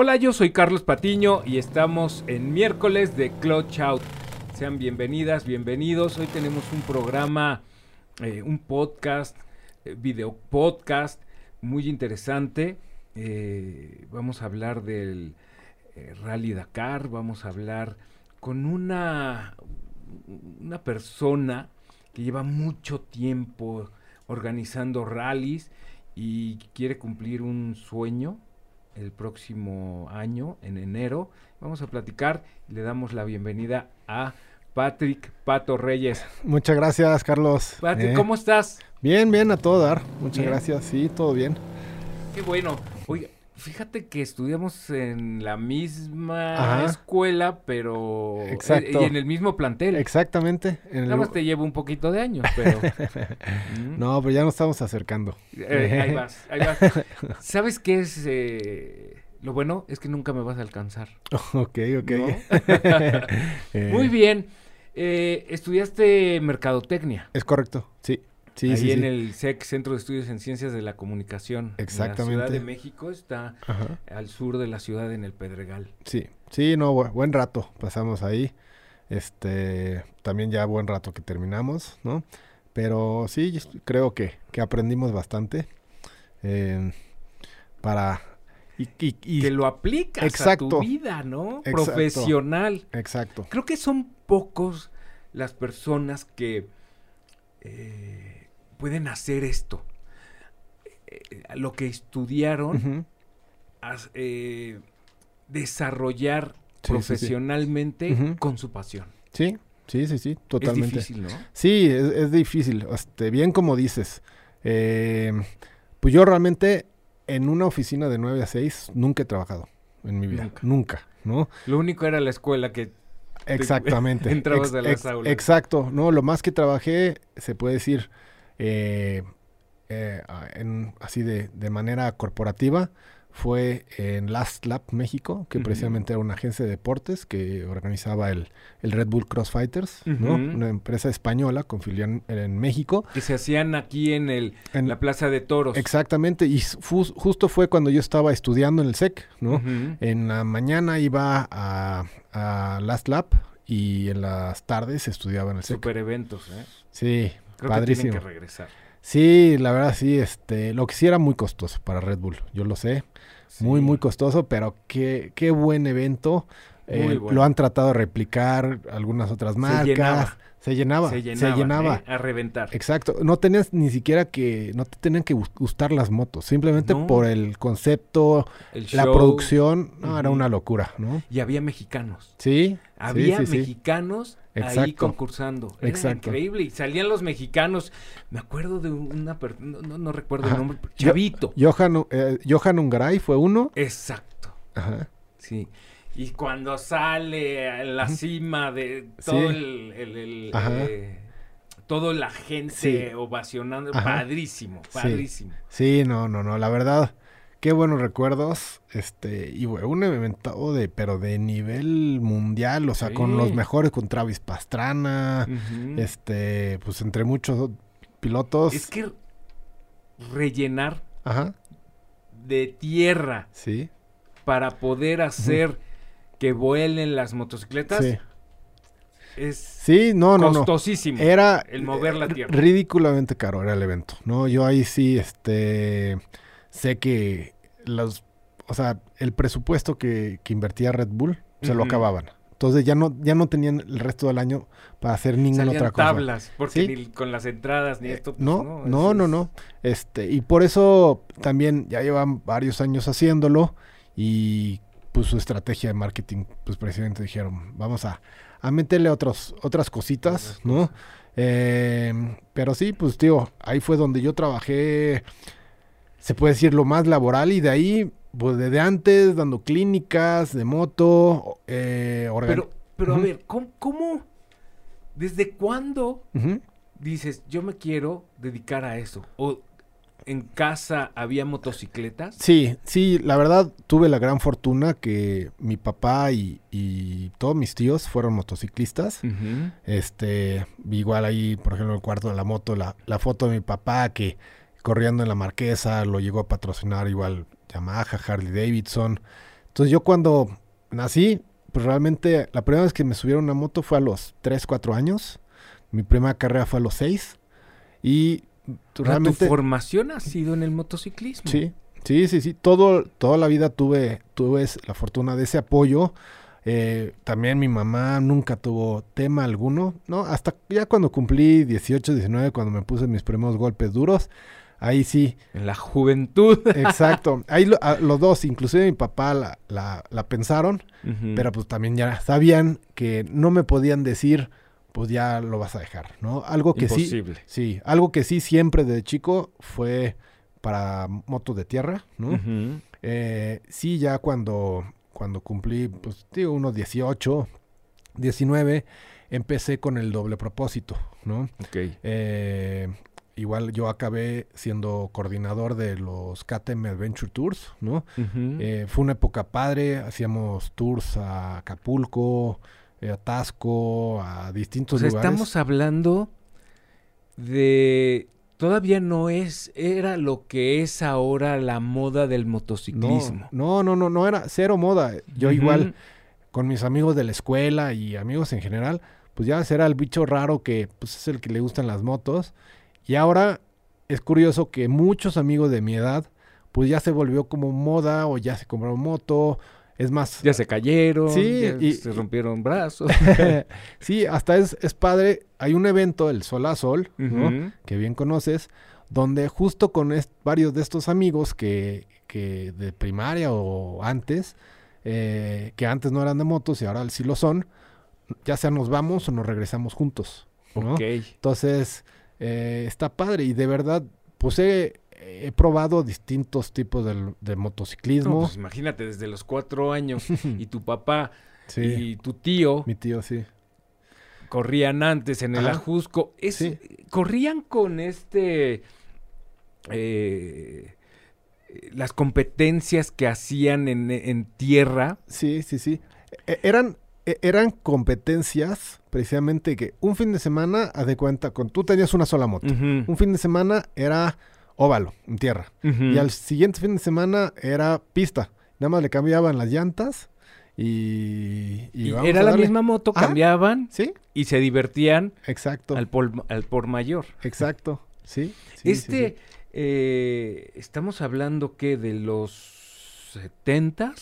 Hola, yo soy Carlos Patiño y estamos en miércoles de Clutch Out. Sean bienvenidas, bienvenidos. Hoy tenemos un programa, eh, un podcast, eh, video podcast muy interesante. Eh, vamos a hablar del eh, Rally Dakar, vamos a hablar con una, una persona que lleva mucho tiempo organizando rallies y quiere cumplir un sueño el próximo año, en enero. Vamos a platicar y le damos la bienvenida a Patrick Pato Reyes. Muchas gracias, Carlos. Patrick, Eh, ¿cómo estás? Bien, bien, a todo dar. Muchas Bien. gracias. Sí, todo bien. Qué bueno. Oye, fíjate que estudiamos en la misma Ajá. escuela, pero Exacto. eh, y en el mismo plantel. Exactamente. en el- Nada más te llevo un poquito de años, pero Mm. No, pero ya nos estamos acercando. Eh, ahí vas, ahí vas. ¿Sabes qué es eh, lo bueno? Es que nunca me vas a alcanzar. ok, ok. ¿No? Eh, Muy bien. Eh, estudiaste mercadotecnia. Es correcto. Sí, sí, ahí sí. en sí. el SEC, Centro de Estudios en Ciencias de la Comunicación. En la Exactamente. Ciudad de México está Ajá. al sur de la ciudad, en el Pedregal. Sí, sí, no, bu- buen rato pasamos ahí. Este, también ya buen rato que terminamos, ¿no? Pero sí, creo que, que aprendimos bastante eh, para... Y, y- y- que lo aplicas a Exacto. tu vida, ¿no? Exacto. Profesional. Exacto. Creo que son pocos las personas que eh, pueden hacer esto. Eh, lo que estudiaron, as- eh, desarrollar Sí, sí, sí. profesionalmente con su pasión. Sí, sí, sí, sí, totalmente. Es difícil, ¿no? Sí, es, es difícil. Este, bien como dices. Eh, pues yo realmente en una oficina de 9 a 6 nunca he trabajado en mi vida. Nunca. Nunca, ¿no? Lo único era la escuela que Exactamente. entrabas a las aulas. Exacto. No, lo más que trabajé, se puede decir, eh, eh, en- así de, de manera corporativa, fue en Last Lap México, que precisamente era una agencia de deportes que organizaba el, el Red Bull Crossfighters, ¿no? Una empresa española con filial en, en México. que se hacían aquí en el En- la Plaza de Toros. Exactamente, y fu- justo fue cuando yo estaba estudiando en el SEC, ¿no? Ujú. En la mañana iba a, a Last Lap y en las tardes estudiaba en el SEC. Super eventos, ¿eh? Sí, Creo padrísimo. que tienen que regresar. Sí, la verdad sí, este, lo que sí era muy costoso para Red Bull, yo lo sé, muy Sí. muy costoso, pero qué, qué buen evento. Eh, bueno. Lo han tratado de replicar algunas otras marcas. Se llenaba. Se llenaba, Se llenaba. ¿eh? a reventar. Exacto, no tenías ni siquiera que, no te tenían que gus- gustar las motos, simplemente No. por el concepto, El la show, producción, no, era una locura, ¿no? Y había mexicanos. Sí, Había sí, sí, sí. mexicanos ahí Exacto. concursando. Era Exacto. increíble. Y salían los mexicanos. Me acuerdo de una persona, no, no- recuerdo Ajá. el nombre. Yo- Chavito. Johan, eh, Johan Ungaray fue uno. Exacto. Ajá. Sí. Y cuando sale a la cima de todo Sí. el, el- el, Ajá. eh, toda la gente Sí. ovacionando, Ajá. padrísimo, padrísimo. Sí, no, no, no, la verdad, qué buenos recuerdos, este, y fue un evento de, pero de nivel mundial, o sea, con los mejores, con Travis Pastrana, este, pues entre muchos pilotos. Es que rellenar Ajá, de tierra sí, para poder hacer que vuelen las motocicletas sí. es Sí, no, no, no. costosísimo. Era el mover la eh, tierra. ridículamente caro era el evento, ¿no? Yo ahí sí, este, sé que los, o sea, el presupuesto que, que invertía Red Bull se lo acababan. Entonces ya no, ya no tenían el resto del año para hacer ninguna Salían otra cosa. tablas, porque Sí. ni con las entradas ni Eh, esto. pues, no, no, no, es- no. Este, y por eso también ya llevan varios años haciéndolo y pues su estrategia de marketing, pues precisamente dijeron, vamos a, a meterle otros, otras cositas, ¿no? Eh, pero sí, pues tío, ahí fue donde yo trabajé, se puede decir, lo más laboral y de ahí, pues desde antes, dando clínicas de moto, eh, Pero, pero a ver, ¿cómo, cómo, desde cuándo dices, yo me quiero dedicar a eso? ¿O en casa había motocicletas? Sí, sí, la verdad tuve la gran fortuna que mi papá y, y todos mis tíos fueron motociclistas. Este, igual ahí, por ejemplo, en el cuarto de la moto, la, la foto de mi papá que corriendo en la marquesa lo llegó a patrocinar igual Yamaha, Harley Davidson. Entonces yo cuando nací, pues realmente la primera vez que me subieron a una moto fue a los 3, 4 años. Mi primera carrera fue a los 6. Y realmente... ¿Tu formación ha sido en el motociclismo? Sí, sí, sí, sí. Todo, toda la vida tuve, tuve la fortuna de ese apoyo. Eh, también mi mamá nunca tuvo tema alguno, ¿no? Hasta ya cuando cumplí 18, 19, cuando me puse mis primeros golpes duros, ahí sí. En la juventud. Exacto. Ahí los dos, inclusive mi papá la, la, la pensaron, pero pues también ya sabían que no me podían decir, pues ya lo vas a dejar, ¿no? Algo que Imposible. sí. Sí, algo que sí siempre de chico fue para motos de tierra, ¿no? Eh, sí, ya cuando, cuando cumplí, pues digo, unos 18, 19, empecé con el doble propósito, ¿no? Ok. Eh, igual yo acabé siendo coordinador de los KTM Adventure Tours, ¿no? Eh, fue una época padre, hacíamos tours a Acapulco, a Tasco, a distintos lugares. Estamos hablando de todavía no es era lo que es ahora la moda del motociclismo. No, no, no, no, era cero moda. Yo igual con mis amigos de la escuela y amigos en general, pues ya era el bicho raro que pues es el que le gustan las motos y ahora es curioso que muchos amigos de mi edad, pues ya se volvió como moda o ya se compraron moto. Es más. Ya se cayeron. Sí, y, se rompieron brazos. sí, hasta es, es, padre. Hay un evento, el Sol a Sol, ¿no? que bien conoces, donde justo con varios de estos amigos que, que de primaria o antes, eh, que antes no eran de motos y ahora sí lo son, ya sea nos vamos o nos regresamos juntos. ¿no? Entonces, eh, está padre y de verdad, pues he, probado distintos tipos de, motociclismo. pues imagínate, desde los cuatro años y tu papá y tu tío. Mi tío, sí. Corrían antes en el Ajusco. Es, Corrían con este... Eh, las competencias que hacían en, en tierra. Sí, sí, sí. E, eran e, eran competencias precisamente que un fin de semana, haz de cuenta, con tú tenías una sola moto. Un fin de semana era óvalo, en tierra. Y al siguiente fin de semana era pista. Nada más le cambiaban las llantas y... y, era la misma moto, cambiaban ¿sí? y se divertían Exacto. al, al por mayor. Exacto, sí. este, eh, estamos hablando que de los 70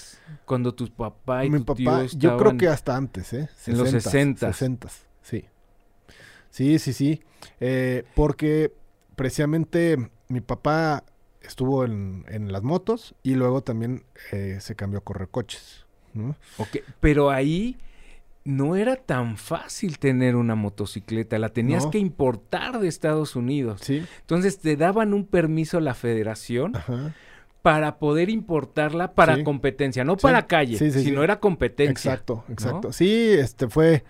cuando tus papá y Mi tu papá, tío Yo creo que hasta antes, ¿eh? en los 60. 60, sí. Sí, sí, sí. Eh, porque precisamente mi papá estuvo en, en, las motos y luego también eh, se cambió a correr coches. ¿no? Ok, pero ahí no era tan fácil tener una motocicleta, la tenías que importar de Estados Unidos. Sí. Entonces te daban un permiso a la federación. Ajá para poder importarla para competencia, no para calle, sino era competencia. Exacto, exacto. Sí, este fue,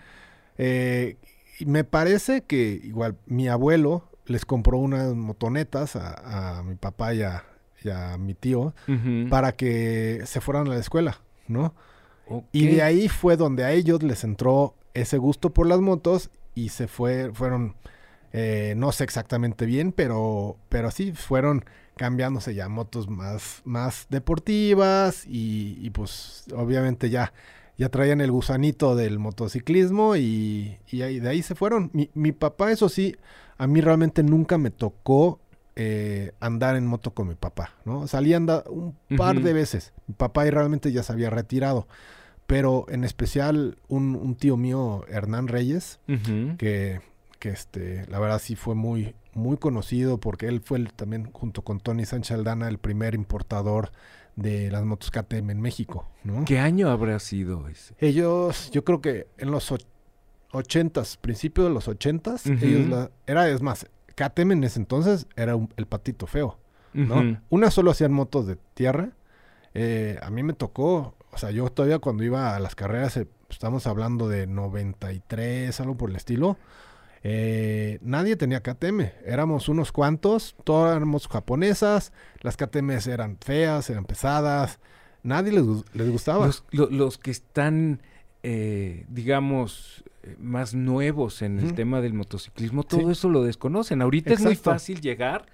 eh, me parece que igual mi abuelo les compró unas motonetas a, mi papá y a, mi tío para que se fueran a la escuela, ¿no? Y de ahí fue donde a ellos les entró ese gusto por las motos y se fue, fueron, eh, no sé exactamente bien, pero, pero sí, fueron cambiándose ya motos más, más deportivas y, pues obviamente ya, ya traían el gusanito del motociclismo y, y ahí, de ahí se fueron. Mi, mi, papá, eso sí, a mí realmente nunca me tocó eh, andar en moto con mi papá, ¿no? Salí a andar un par de veces. Mi papá ahí realmente ya se había retirado. Pero en especial un, un tío mío, Hernán Reyes, que, que este, la verdad sí fue muy, muy conocido porque él fue también, junto con Tony Sánchez Aldana, el primer importador de las motos KTM en México, ¿no? ¿Qué año habrá sido ese? Ellos, yo creo que en los ochentas, principio de los ochentas, ellos la, era, es más, KTM en ese entonces era el patito feo, ¿no? Una solo hacían motos de tierra. Eh, a mí me tocó, o sea, yo todavía cuando iba a las carreras, eh, estamos hablando de 93, algo por el estilo, eh, nadie tenía KTM, éramos unos cuantos, todos éramos japonesas, las KTM eran feas, eran pesadas, nadie les, les gustaba. Los, que están, eh, digamos, eh, más nuevos en el tema del motociclismo, todo eso lo desconocen. Ahorita es muy fácil llegar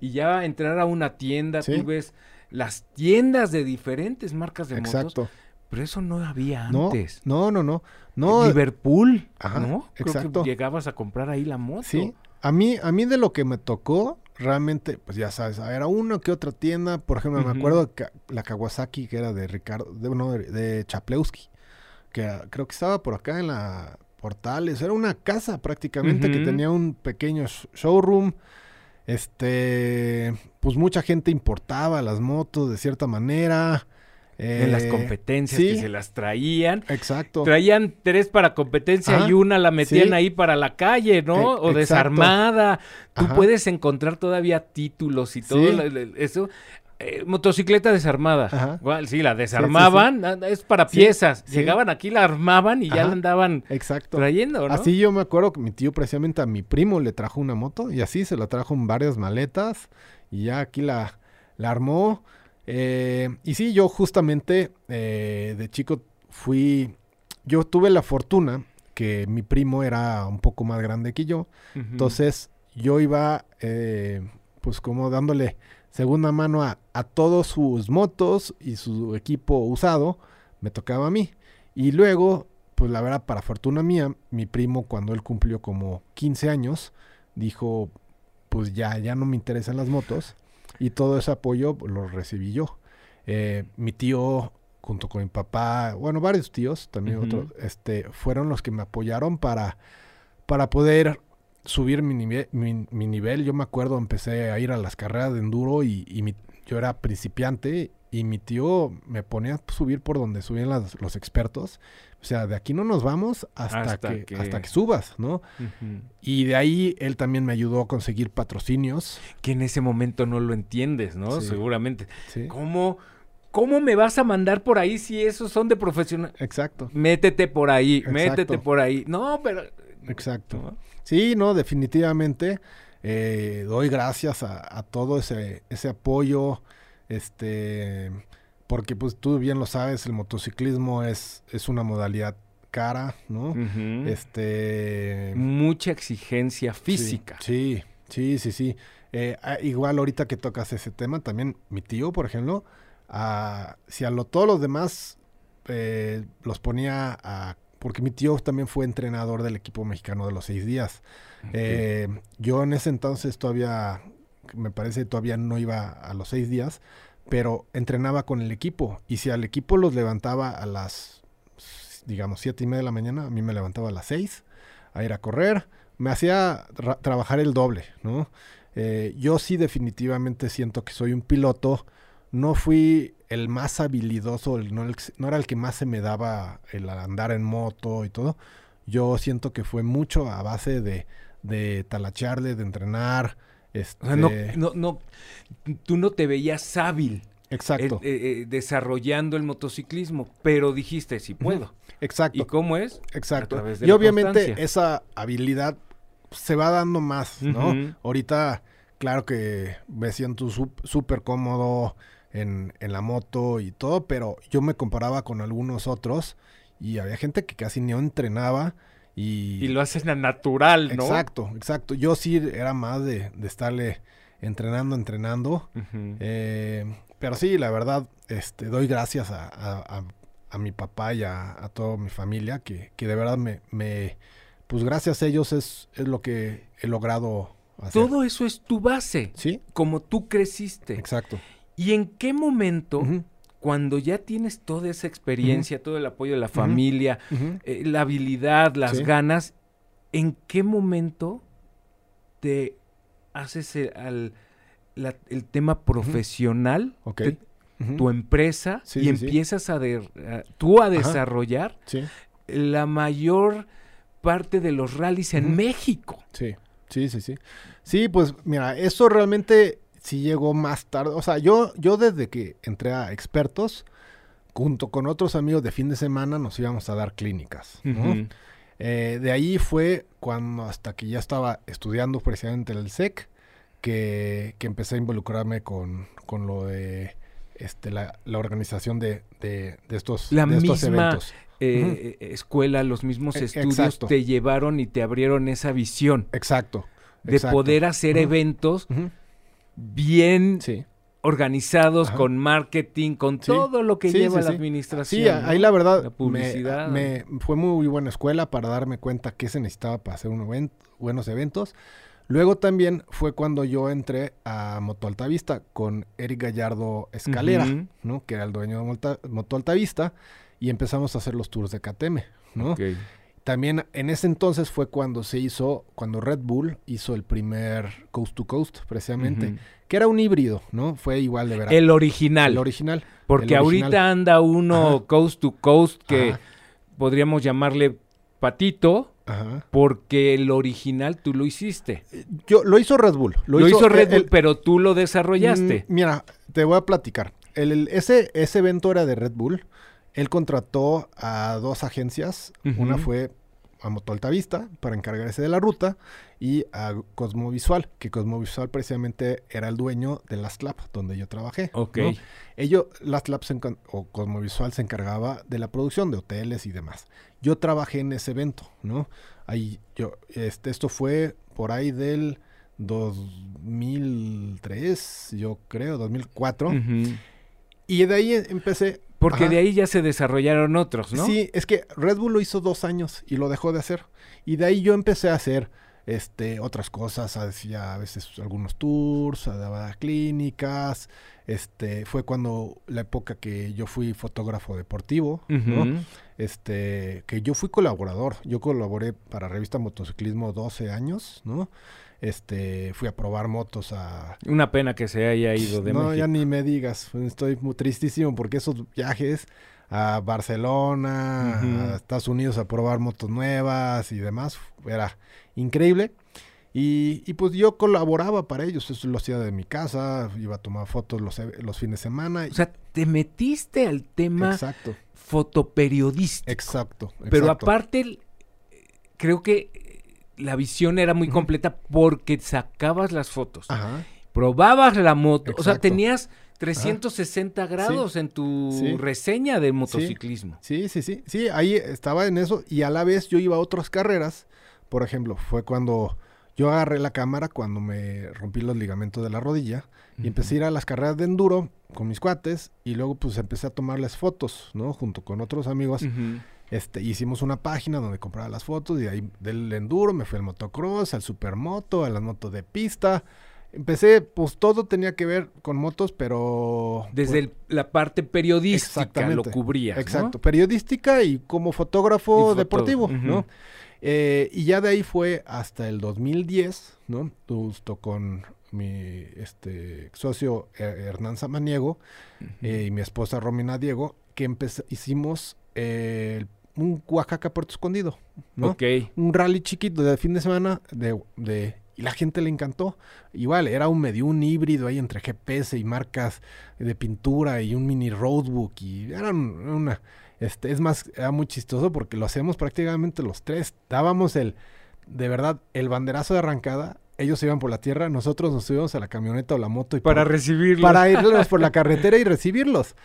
y ya entrar a una tienda, tú ves las tiendas de diferentes marcas de Exacto. motos. Pero eso no había No, antes. no, no, no. No, Liverpool, Ajá, ¿no? Creo exacto. que llegabas a comprar ahí la moto. Sí, a mí, a mí de lo que me tocó, realmente, pues ya sabes, era una que otra tienda, por ejemplo, me acuerdo Ka- la Kawasaki que era de Ricardo, de, no, de, de Chaplewski, que ah, creo que estaba por acá en la Portales, era una casa prácticamente que tenía un pequeño sh- showroom, este, pues mucha gente importaba las motos de cierta manera. En las eh, competencias sí. que se las traían. Exacto. Traían tres para competencia Ajá, y una la metían sí. ahí para la calle, ¿no? E- o exacto. desarmada. Tú Ajá. puedes encontrar todavía títulos y todo Sí. eso. Eh, motocicleta desarmada. Ajá. Igual, sí, la desarmaban, es para piezas. Llegaban aquí, la armaban y ya la andaban Exacto. trayendo, ¿no? Así yo me acuerdo que mi tío precisamente a mi primo le trajo una moto y así se la trajo en varias maletas y ya aquí la, la armó. Eh, y sí, yo justamente eh, de chico fui, yo tuve la fortuna que mi primo era un poco más grande que yo, entonces yo iba pues como dándole segunda mano a, a todos sus motos y su equipo usado, me tocaba a mí. Y luego, pues la verdad, para fortuna mía, mi primo cuando él cumplió como 15 años, dijo, pues ya, ya no me interesan las motos. Y todo ese apoyo lo recibí yo. Eh, mi tío, junto con mi papá, bueno, varios tíos, también otros, este, fueron los que me apoyaron para, para poder subir mi nivel, mi, mi nivel. Yo me acuerdo, empecé a ir a las carreras de enduro y, y mi- yo era principiante y mi tío me ponía a subir por donde subían las- los expertos. O sea, de aquí no nos vamos hasta, Hasta que, que- hasta que subas, ¿no? Y de ahí él también me ayudó a conseguir patrocinios. Que en ese momento no lo entiendes, ¿no? Sí. Seguramente. Sí. ¿Cómo, ¿Cómo me vas a mandar por ahí si esos son de profesional? Exacto, Métete por ahí, Exacto. métete por ahí. No, pero... exacto. ¿no? Sí, no, definitivamente. eh, doy gracias a, a todo ese, ese apoyo. Este, porque pues tú bien lo sabes, el motociclismo es, es una modalidad cara, ¿no? Este. Mucha exigencia física. Sí, sí, sí, sí. Eh, ah, igual ahorita que tocas ese tema, también mi tío, por ejemplo, ah, si a lo, todos los demás eh, los ponía a... Porque mi tío también fue entrenador del equipo mexicano de los seis días. Eh, yo en ese entonces todavía, me parece, todavía no iba a los seis días, pero entrenaba con el equipo. Y si al equipo los levantaba a las, digamos, siete y media de la mañana, a mí me levantaba a las seis a ir a correr. Me hacía ra- trabajar el doble, ¿no? Eh, yo sí definitivamente siento que soy un piloto. No fui el más habilidoso, el- no, el era el que más se me daba el andar en moto y todo. Yo siento que fue mucho a base de, de talachearle, de entrenar. Este, O sea, no, no, no, tú no te veías hábil exacto, eh, eh, eh, desarrollando el motociclismo, pero dijiste, sí puedo. exacto, ¿Y cómo es? exacto. través de Y la obviamente constancia. esa habilidad se va dando más, ¿no? Ahorita, claro que me siento súper cómodo en, en la moto y todo, pero yo me comparaba con algunos otros y había gente que casi no entrenaba y... Y lo haces na- natural, ¿no? Exacto, exacto. Yo sí era más de, de estarle entrenando, entrenando. Eh, pero sí, la verdad, este, doy gracias a, a- a- a mi papá y a, a toda mi familia, que, que de verdad me, me- pues gracias a ellos es, es lo que he logrado hacer. Todo eso es tu base, Sí, como tú creciste. exacto. ¿Y en qué momento, cuando ya tienes toda esa experiencia, todo el apoyo de la familia, eh, la habilidad, las Sí. ganas, ¿en qué momento te haces el, al- la- el tema profesional, Ok. te- Ujú, tu empresa, Sí, y sí, empiezas a, de- a- tú a desarrollar la mayor parte de los rallies en. México? sí, sí, sí, sí. Sí, pues mira, eso realmente sí llegó más tarde. O sea, yo, yo desde que entré a expertos, junto con otros amigos de fin de semana, nos íbamos a dar clínicas. Eh, de ahí fue cuando hasta que ya estaba estudiando precisamente el SEC, que, que empecé a involucrarme con, con lo de este, la, la organización de, de- de estos, La de estos misma eventos. Eh, escuela, los mismos E- estudios exacto. te llevaron y te abrieron esa visión Exacto. de exacto. poder hacer eventos bien Sí, organizados Ajá. con marketing, con Sí. todo lo que Sí, lleva la administración. Sí, ahí la verdad La me- publicidad. Me, fue muy buena escuela para darme cuenta qué se necesitaba para hacer un event- buenos eventos. Luego también fue cuando yo entré a Moto Altavista con Eric Gallardo Escalera. ¿no? que era el dueño de Moto Altavista, y empezamos a hacer los tours de KTM. ¿no? Ok. También en ese entonces fue cuando se hizo, cuando Red Bull hizo el primer Coast to Coast, precisamente, que era un híbrido, ¿no? Fue igual de verdad. El original. El original. porque el original. ahorita anda uno Ajá. coast to coast que Ajá. podríamos llamarle patito. Ajá. Porque el original tú lo hiciste. Yo, lo hizo Red Bull. Lo, hizo, Red Bull, el- pero tú lo desarrollaste. Mm, mira, te voy a platicar. El, el- ese, ese evento era de Red Bull. Él contrató a dos agencias. Una fue a Moto Altavista para encargarse de la ruta y a Cosmovisual, que Cosmovisual precisamente era el dueño de Last Lab, donde yo trabajé. ok. ¿no? Ellos, Last Lab se o Cosmovisual se encargaba de la producción de hoteles y demás. Yo trabajé en ese evento, ¿no? Ahí yo, este, esto fue por ahí del 2003, yo creo, 2004. Ujú. Y de ahí empecé. Porque Ajá. de ahí ya se desarrollaron otros, ¿no? Sí, es que Red Bull lo hizo dos años y lo dejó de hacer. Y de ahí yo empecé a hacer este, otras cosas, hacía a veces algunos tours, daba clínicas. Este, fue cuando la época que yo fui fotógrafo deportivo, ¿no? Este, que yo fui colaborador. Yo colaboré para Revista Motociclismo 12 años, ¿no? Este, fui a probar motos a Una pena que se haya ido de no, México. ya ni me digas. Estoy muy tristísimo porque esos viajes a Barcelona, a Estados Unidos a probar motos nuevas y demás, era increíble. Y, y pues yo colaboraba para ellos, eso lo hacía de mi casa, iba a tomar fotos los, los fines de semana. O sea, te metiste al tema exacto, fotoperiodístico. exacto, Pero aparte, creo que la visión era muy completa porque sacabas las fotos, Ajá, probabas la moto, o sea, tenías 360 grados en tu Sí. reseña de motociclismo. Sí, sí, sí. Sí, ahí estaba en eso y a la vez yo iba a otras carreras. Por ejemplo, fue cuando yo agarré la cámara cuando me rompí los ligamentos de la rodilla y empecé a ir a las carreras de enduro con mis cuates y luego pues empecé a tomarles fotos, ¿no? Junto con otros amigos. Este, hicimos una página donde compraba las fotos y de ahí del enduro me fui al motocross, al supermoto, a las motos de pista. Empecé, pues todo tenía que ver con motos, pero... Desde pues, el- la parte periodística lo ¿no? Exacto, periodística y como fotógrafo Y deportivo. ¿no? Eh, y ya de ahí fue hasta el 2010, ¿no? Justo con mi este, socio eh, Hernán Samaniego eh, y mi esposa Romina Diego, que hicimos eh, un Oaxaca Puerto Escondido, ¿no? Un rally chiquito de fin de semana de, de- y la gente le encantó. Igual, era un medio un híbrido ahí entre GPS y marcas de pintura y un mini roadbook y era un- una este es más era muy chistoso porque lo hacemos prácticamente los tres. Dábamos el de verdad el banderazo de arrancada, ellos se iban por la tierra, nosotros nos subíamos a la camioneta o la moto y Para por- recibirlo. para irlos por la carretera y recibirlos.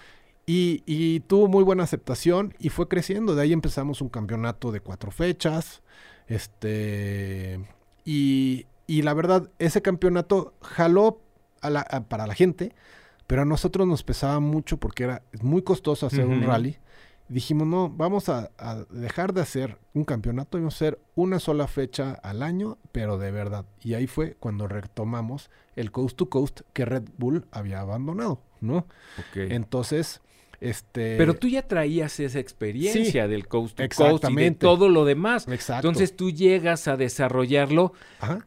Y, y tuvo muy buena aceptación y fue creciendo. De ahí empezamos un campeonato de cuatro fechas. Este. Y, y la verdad, ese campeonato jaló a la- a- para la gente, pero a nosotros nos pesaba mucho porque era muy costoso hacer un rally. Dijimos, no, vamos a, a dejar de hacer un campeonato y vamos a hacer una sola fecha al año, pero de verdad. Y ahí fue cuando retomamos el Coast to Coast que Red Bull había abandonado, ¿no? Entonces, este... Pero tú ya traías esa experiencia del coast to coast y de todo lo demás. Exacto. Entonces tú llegas a desarrollarlo Ajá,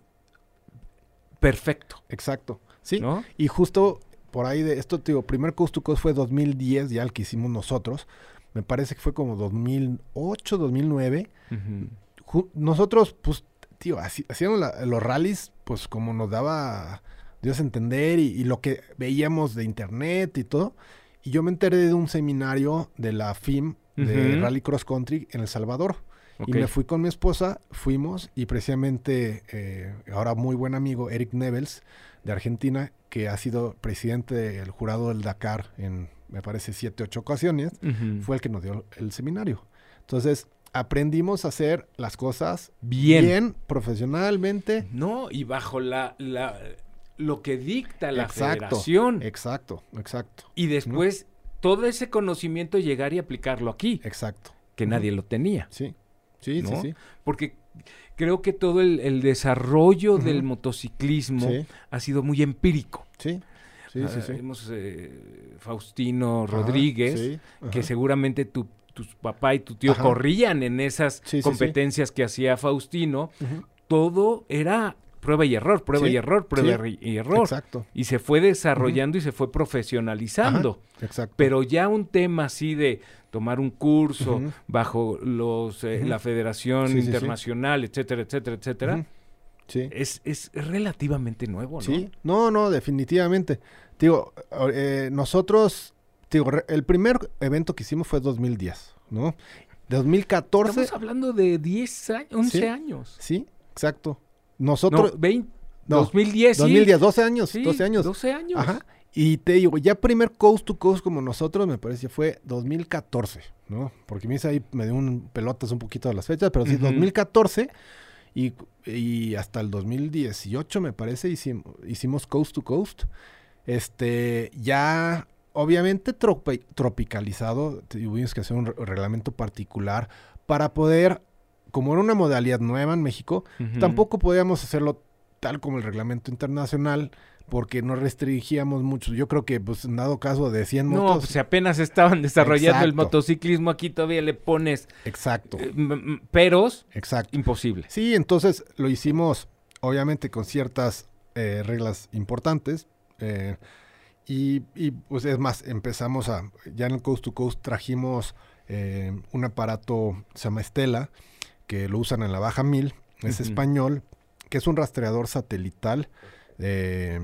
perfecto, exacto. Sí, ¿no? y justo por ahí de esto, te digo, primer Coast to Coast fue 2010, ya el que hicimos nosotros. Me parece que fue como 2008, 2009. Ujú. Ju- nosotros, pues, tío, así- hacíamos la- los rallies, pues como nos daba Dios entender y, y lo que veíamos de internet y todo. Y yo me enteré de un seminario de la FIM de. Rally Cross Country en El Salvador. Y me fui con mi esposa, fuimos y precisamente eh, ahora muy buen amigo Eric Nevels de Argentina, que ha sido presidente del jurado del Dakar en, me parece, siete, ocho ocasiones, fue el que nos dio el seminario. Entonces, aprendimos a hacer las cosas Bien. bien profesionalmente. No, y bajo la, la lo que dicta la Exacto, federación. Exacto, exacto, y después todo ese conocimiento llegar y aplicarlo aquí, exacto. que nadie lo tenía. Sí, sí, ¿no? sí, sí. Porque creo que todo el, el desarrollo del motociclismo Sí, ha sido muy empírico. sí, sí, sí, Ah, sí. Hemos eh, Faustino Ajá, Rodríguez, sí, que seguramente tu, tus papá y tu tío Ajá. corrían en esas Sí, competencias que hacía Faustino. Todo era prueba y error, prueba Sí, y error, prueba sí, y error. Exacto. Y se fue desarrollando y se fue profesionalizando. Ajá, exacto. Pero ya un tema así de tomar un curso bajo los eh, la Federación Sí. Internacional, etcétera, etcétera, etcétera. Sí. es, es relativamente nuevo, ¿no? Sí, no, no, definitivamente. Digo, eh, nosotros, digo, el primer evento que hicimos fue 2010, ¿no? 2014, Estamos hablando de 10 años, 11 Sí. años. sí, exacto. No, Nosotros, 20, no, 2010, sí. 2010, 12 años, Sí, 12 años. 12 años. Ajá. Y te digo, ya primer coast to coast como nosotros, me parece, fue 2014, ¿no? Porque me hice ahí, me dio un pelotas un poquito de las fechas, pero sí, Ujú. 2014 y, y hasta el 2018, me parece, hicimos, hicimos coast to coast. Este, ya, obviamente, tropi- tropicalizado, tuvimos que hacer un re- reglamento particular para poder, como era una modalidad nueva en México. Tampoco podíamos hacerlo tal como el reglamento internacional porque nos restringíamos mucho. Yo creo que, pues, en dado caso de 100 No, motos... pues si apenas estaban desarrollando el motociclismo, aquí todavía le pones Exacto, eh, peros, exacto. imposible. Sí, entonces lo hicimos, obviamente, con ciertas eh, reglas importantes. eh, y, y, pues, es más, empezamos a... Ya en el Coast to Coast trajimos eh, un aparato, se llama Estela, que lo usan en la Baja 1000. Es español, que es un rastreador satelital eh,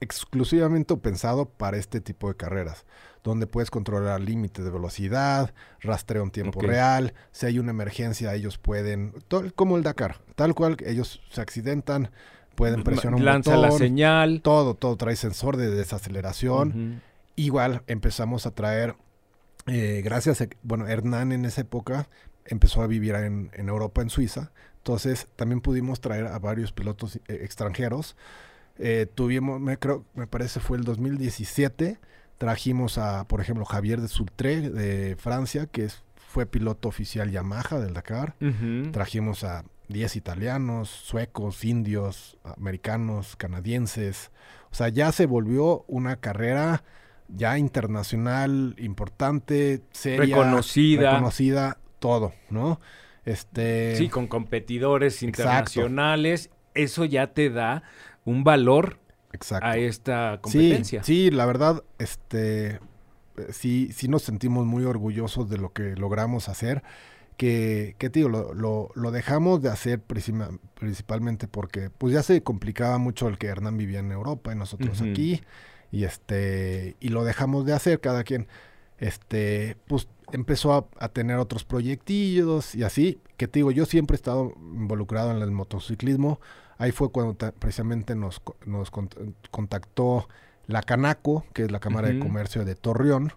exclusivamente pensado para este tipo de carreras, donde puedes controlar límites de velocidad, rastreo en tiempo real, si hay una emergencia ellos pueden, como el Dakar, tal cual, ellos se accidentan, pueden presionar un Lanza la botón, señal. todo, todo trae sensor de desaceleración. Igual empezamos a traer, eh, gracias a, bueno, Hernán en esa época empezó a vivir en, en Europa, en Suiza, entonces también pudimos traer a varios pilotos eh, extranjeros. Eh, tuvimos, me creo, me parece fue el 2017, trajimos a, por ejemplo, Javier de Sultré de Francia, que es, fue piloto oficial Yamaha del Dakar. Trajimos a 10 italianos, suecos, indios, americanos, canadienses. O sea, ya se volvió una carrera ya internacional, importante, seria, Reconocida. reconocida, todo, ¿no? Este, Sí, con competidores Exacto. internacionales, eso ya te da un valor exacto. a esta competencia. sí, la verdad, este, eh, sí, sí nos sentimos muy orgullosos de lo que logramos hacer. Que, que te digo, lo, lo, lo dejamos de hacer principalmente principalmente porque pues ya se complicaba mucho el que Hernán vivía en Europa y nosotros aquí. Y este, y lo dejamos de hacer, cada quien, este, pues empezó a, a tener otros proyectillos y así, que te digo, yo siempre he estado involucrado en el motociclismo. Ahí fue cuando ta- precisamente nos, nos cont- contactó la Canaco, que es la Cámara de. Comercio de Torreón,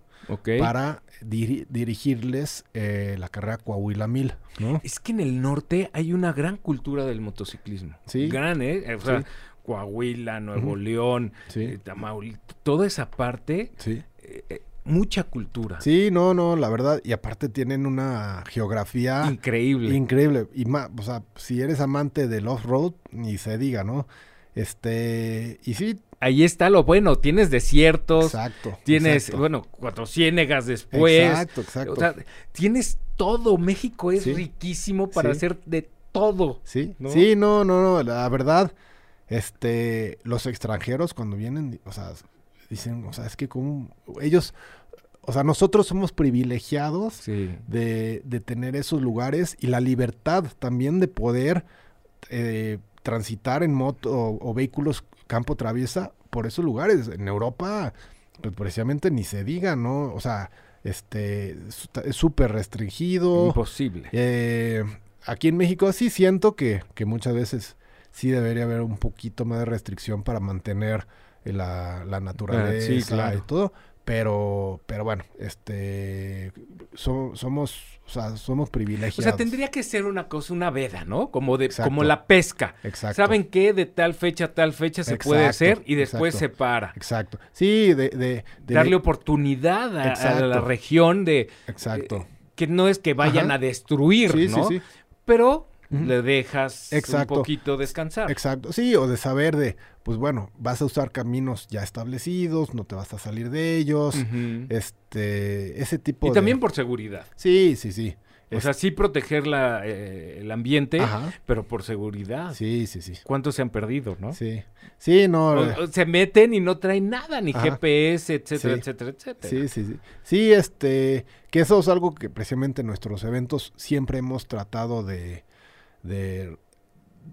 para diri- dirigirles eh, la carrera Coahuila 1000, ¿no? Es que en el norte hay una gran cultura del motociclismo. Sí. Gran, ¿eh? O sea, Sí. Coahuila, Nuevo. León, Sí. eh, Tamaulipas, toda esa parte, Sí. eh, eh, mucha cultura. Sí, no, no, la verdad, y aparte tienen una geografía Increíble. increíble. Y más, o sea, si eres amante del off-road, ni se diga, ¿no? Este, y sí, Ahí está lo bueno, tienes desiertos, exacto. tienes, exacto. bueno, cuatro ciénegas después. Exacto, exacto. O sea, tienes todo. México es Sí. riquísimo para Sí. hacer de todo. Sí, ¿no? sí, no, no, no, la verdad, este, los extranjeros cuando vienen, o sea, dicen, o sea, es que como ellos, o sea, nosotros somos privilegiados Sí. de, de tener esos lugares y la libertad también de poder eh, transitar en moto o, o vehículos campo traviesa por esos lugares. En Europa, pues precisamente ni se diga, ¿no? O sea, este, es súper restringido. Imposible. Eh, aquí en México sí siento que, que muchas veces sí debería haber un poquito más de restricción para mantener la, la naturaleza Ah, sí, claro. y todo. pero, pero bueno, este, so- somos, o sea, somos O privilegiados. sea, tendría que ser una cosa, una veda, ¿no? Como de, Exacto. como la pesca. Exacto. ¿Saben qué? De tal fecha a tal fecha se puede hacer y después se para. Exacto. Sí, de, de, de- Darle oportunidad a, la región de Exacto. eh, que no es que vayan Ajá. a destruir, sí, ¿no? sí, sí. Pero Le dejas Exacto. un poquito descansar. Exacto, sí, o de saber de, pues bueno, vas a usar caminos ya establecidos, no te vas a salir de ellos, este, ese tipo Y de... también por seguridad. Sí, sí, sí. O Es- sea, sí proteger la, eh, el ambiente, Ajá. pero por seguridad. Sí, sí, sí. ¿Cuántos se han perdido, no? Sí, sí, no. O- eh, o se meten y no traen nada, ni Ajá. GPS, etcétera, Sí. etcétera, etcétera. Sí, sí, sí. Sí, este, que eso es algo que precisamente en nuestros eventos siempre hemos tratado de, de,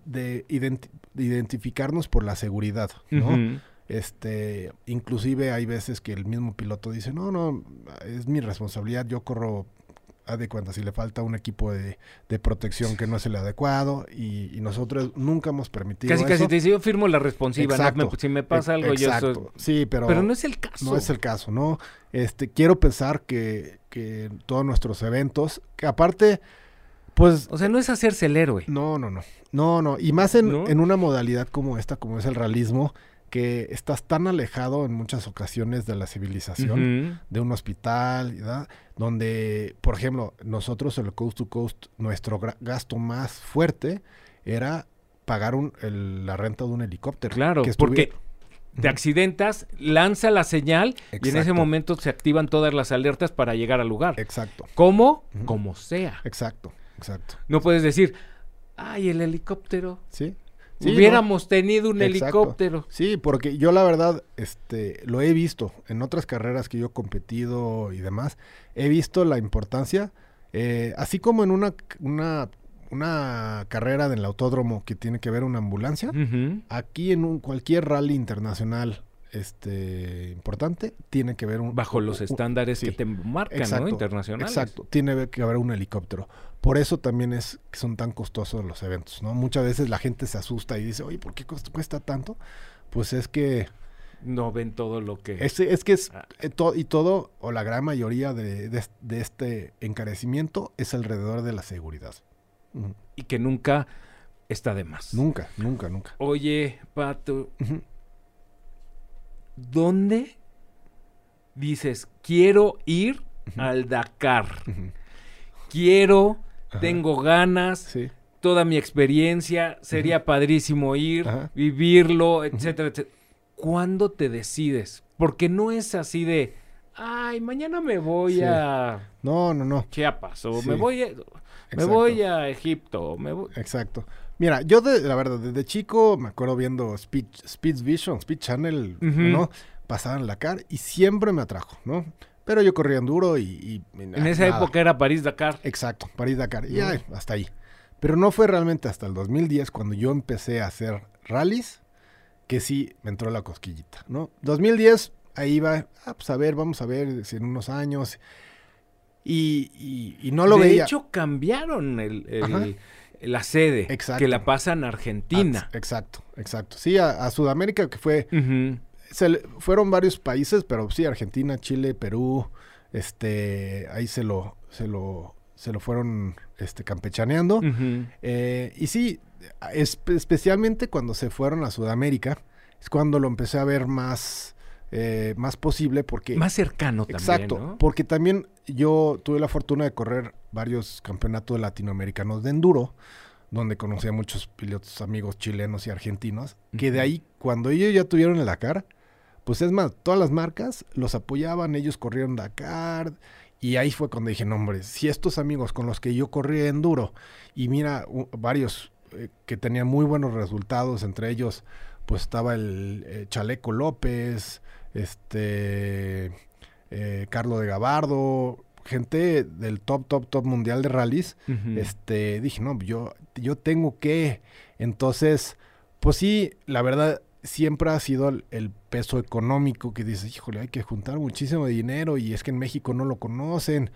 de, identi- de identificarnos por la seguridad, ¿no? Este, inclusive hay veces que el mismo piloto dice, no, no, es mi responsabilidad, yo corro, de cuenta, si le falta un equipo de, de protección que no es el adecuado y, y nosotros nunca hemos permitido Casi, casi te dice, yo firmo la responsiva, ¿no? Exacto. Me- si me pasa algo, yo soy... Sí, pero, Pero no es el caso. no es el caso, ¿no? Este, quiero pensar que, que todos nuestros eventos, que aparte, pues, O sea, no es hacerse el héroe. no, no, no, no, no, y más en, ¿No? en una modalidad como esta, como es el realismo, que estás tan alejado en muchas ocasiones de la civilización, de un hospital, ¿verdad? donde, por ejemplo, nosotros en el Coast to Coast, nuestro gasto más fuerte era pagar un- el- la renta de un helicóptero. Claro, que porque te accidentas, lanza la señal y en ese momento se activan todas las alertas para llegar al lugar. Exacto, ¿Cómo? Como sea. exacto, exacto. No puedes decir, ay, el helicóptero. ¿Sí? Sí, Hubiéramos tenido un Exacto. helicóptero. Sí, porque yo la verdad, este, lo he visto en otras carreras que yo he competido y demás, he visto la importancia, eh, así como en una, una, una carrera del autódromo que tiene que ver una ambulancia, aquí en un, cualquier rally internacional este importante tiene que ver un Bajo los un- estándares que te marcan, Exacto, ¿no? Internacionales. Exacto, tiene que haber un helicóptero. Por eso también es que son tan costosos los eventos, ¿no? Muchas veces la gente se asusta y dice, oye, ¿por qué cuesta, tanto? Pues es que No ven todo lo que... es, es que es Ah. eh, to- y todo o la gran mayoría de, de es- de este encarecimiento es alrededor de la seguridad. Y que nunca está de más. Nunca, nunca, nunca. Oye, Pato, Ujú. ¿Dónde dices, quiero ir al Dakar? Quiero, Ajá. tengo ganas, Sí, toda mi experiencia, sería padrísimo ir, Ajá. vivirlo, etcétera, etcétera. ¿Cuándo te decides? Porque no es así de, ay, mañana me voy Sí. a no, no, no. Chiapas o Sí. me voy a, me voy a Egipto, o me voy... Exacto. Mira, yo de, la verdad, desde chico me acuerdo viendo Speed, Speed Vision, Speed Channel. ¿no? Pasaban la car y siempre me atrajo, ¿no? Pero yo corría enduro y... y- y En esa nada. época era París-Dakar. Exacto, París-Dakar. Y hasta ahí. Pero no fue realmente hasta el 2010 cuando yo empecé a hacer rallies que sí me entró la cosquillita, ¿no? 2010, ahí iba, ah, pues a ver, vamos a ver si en unos años. Y, y- y no lo de veía. hecho, cambiaron el. La sede, Exacto. que la pasan a Argentina. Exacto, exacto. Sí, a, a Sudamérica, que fue se le- fueron varios países, pero sí, Argentina, Chile, Perú, este, ahí se lo, se lo, se lo fueron, este, campechaneando. Eh, y sí, espe- especialmente cuando se fueron a Sudamérica, es cuando lo empecé a ver más, eh, más posible porque... Más cercano también, Exacto, ¿no? porque también yo tuve la fortuna de correr varios campeonatos latinoamericanos de enduro, donde conocí a muchos pilotos amigos chilenos y argentinos, que de ahí, cuando ellos ya tuvieron el Dakar, pues es más, todas las marcas los apoyaban, ellos corrieron Dakar, y ahí fue cuando dije, no hombre, si estos amigos con los que yo corrí enduro, y mira, varios eh, que tenían muy buenos resultados, entre ellos, pues estaba el eh, Chaleco López, este, eh, Carlos de Gabardo, gente del top, top, top mundial de rallies, este, dije, no, yo, yo tengo que, entonces, pues sí, la verdad, siempre ha sido el, el peso económico que dices, híjole, hay que juntar muchísimo dinero y es que en México no lo conocen,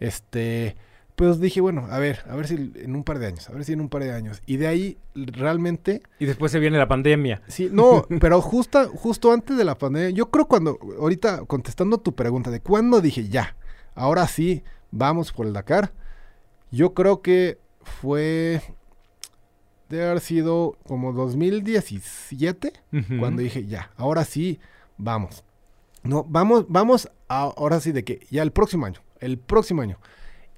este, Pues dije, bueno, a ver, a ver si en un par de años, a ver si en un par de años. Y de ahí realmente... Y después se viene la pandemia. Sí, no, pero justo, justo antes de la pandemia, yo creo cuando, ahorita contestando tu pregunta de cuándo dije, ya, ahora sí, vamos por el Dakar, yo creo que fue, debe haber sido como 2017, Ujú. cuando dije, ya, ahora sí, vamos. No, vamos, vamos, a- ahora sí de que ya el próximo año, el próximo año.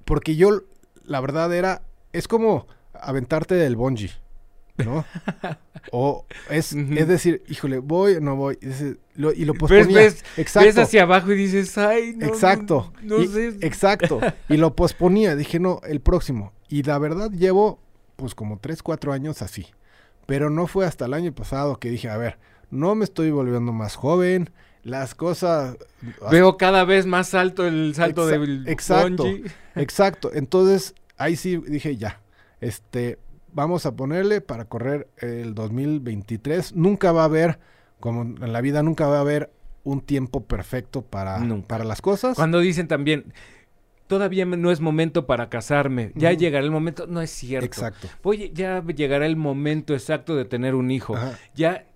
Porque yo, la verdad era, es como aventarte del bungee, ¿no? o es, es decir, híjole, voy, no voy, y, dices, lo, y lo Ves, posponía. ves, exacto, ves hacia abajo y dices, ay, no. exacto, No, no y- sé. exacto. Y lo posponía, dije, no, el próximo. Y la verdad llevo, pues como 3, 4 años así. Pero no fue hasta el año pasado que dije, a ver, no me estoy volviendo más joven, las cosas... Veo cada vez más alto el salto Exa- del exacto. bungee. Exacto, entonces ahí sí dije ya, este, vamos a ponerle para correr el 2023. Nunca va a haber, como en la vida, nunca va a haber un tiempo perfecto para, Nunca. para las cosas. Cuando dicen también, todavía no es momento para casarme, ya llegará el momento, no es cierto. Exacto. Oye, ya llegará el momento exacto de tener un hijo. Ajá, Ya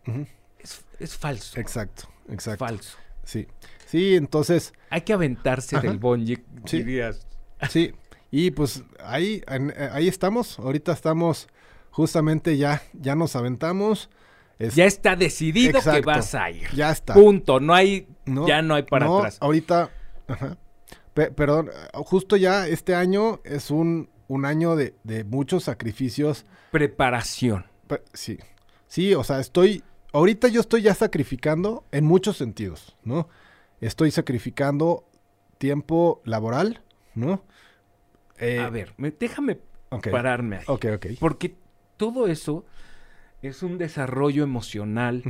es, es falso. Exacto, exacto. Falso. Sí, sí, entonces, Hay que aventarse Ajá. del bungee, Sí. dirías. sí. Y pues ahí, en- eh, ahí estamos, ahorita estamos, justamente ya, ya nos aventamos. Es- Ya está decidido que vas a ir. ya está. Punto. No hay, No, ya no hay para no, atrás. Ahorita, ajá. Pe- perdón, justo ya este año es un, un año de, de muchos sacrificios. Preparación. Pe- sí, sí, o sea, estoy, ahorita yo estoy ya sacrificando en muchos sentidos, ¿no? Estoy sacrificando tiempo laboral, ¿no? Eh, a ver, me- déjame pararme ahí. ok, ok. Porque todo eso es un desarrollo emocional,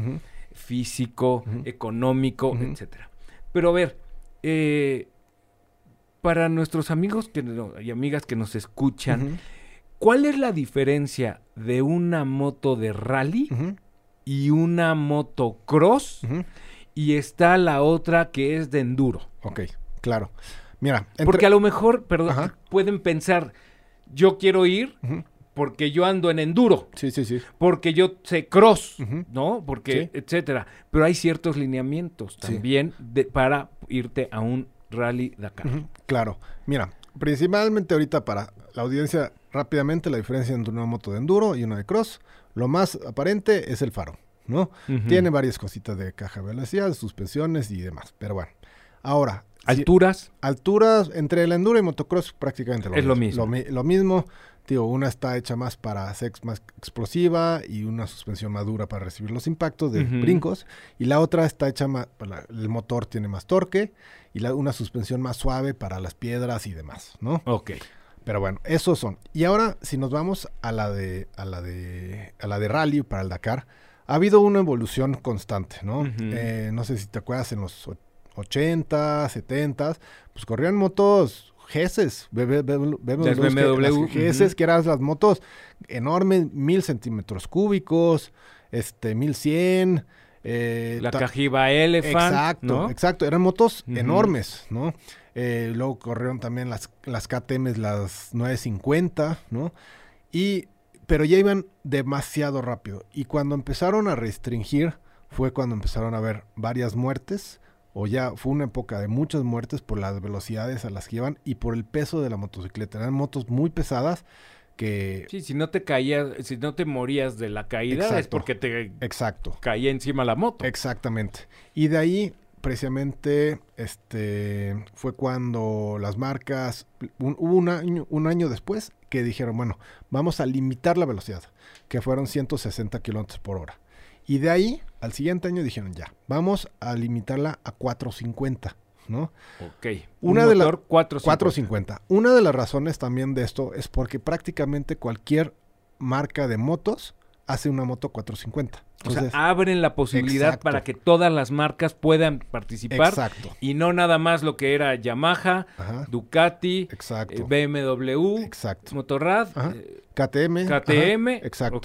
físico, económico, Ujú. etcétera. Pero a ver, eh, para nuestros amigos que no- y amigas que nos escuchan, ¿cuál es la diferencia de una moto de rally y una motocross? Y está la otra que es de enduro. Ok, claro. Mira, entre- Porque a lo mejor, perdón, Ajá. pueden pensar, yo quiero ir porque yo ando en enduro. Sí, sí, sí. porque yo sé cross. ¿no? Porque, Sí. etcétera. Pero hay ciertos lineamientos Sí. también de- para irte a un rally Dakar. Ujú, Claro. Mira, principalmente ahorita para la audiencia, rápidamente la diferencia entre una moto de enduro y una de cross, lo más aparente es el faro, ¿no? Tiene varias cositas de caja de velocidad, suspensiones y demás, pero bueno. Ahora, Alturas, alturas entre el enduro y motocross prácticamente Es lo mismo. Lo, mi- lo mismo, digo, una está hecha más para ser más explosiva y una suspensión más dura para recibir los impactos de brincos. Y la otra está hecha más, para- el motor tiene más torque y la- una suspensión más suave para las piedras y demás, ¿no? ok. Pero bueno, esos son. Y ahora, si nos vamos a la de, a la de, a la de rally para el Dakar, ha habido una evolución constante, ¿no? Eh, no sé si te acuerdas en los 80, 70, pues corrían motos GS, BMW, BMW, que, eran las motos enormes, mil centímetros cúbicos, este, 1100. Eh, La Cajiba Elephant, Exacto, ¿no? exacto. Eran motos enormes, ¿no? Eh, luego corrieron también las, las KTM, las 950, ¿no? Y, pero ya iban demasiado rápido. Y cuando empezaron a restringir, fue cuando empezaron a haber varias muertes, o ya fue una época de muchas muertes por las velocidades a las que iban y por el peso de la motocicleta. Eran motos muy pesadas que... Sí, si no te caías, si no te morías de la caída es Exacto. porque te Exacto. caía encima la moto. Exactamente. Y de ahí, precisamente, este, fue cuando las marcas, un- hubo un año, un año después que dijeron, bueno, vamos a limitar la velocidad, que fueron 160 kilómetros por hora. Y de ahí, al siguiente año dijeron, ya, vamos a limitarla a 450, ¿no? ok. Una Un de la- motor 450. 450. Una de las razones también de esto es porque prácticamente cualquier marca de motos hace una moto 450. O sea, Entonces, abren la posibilidad Exacto. para que todas las marcas puedan participar exacto. y no nada más lo que era Yamaha, Ajá. Ducati, Exacto. eh, BMW, Exacto. Motorrad, eh, KTM. KTM. ajá, exacto.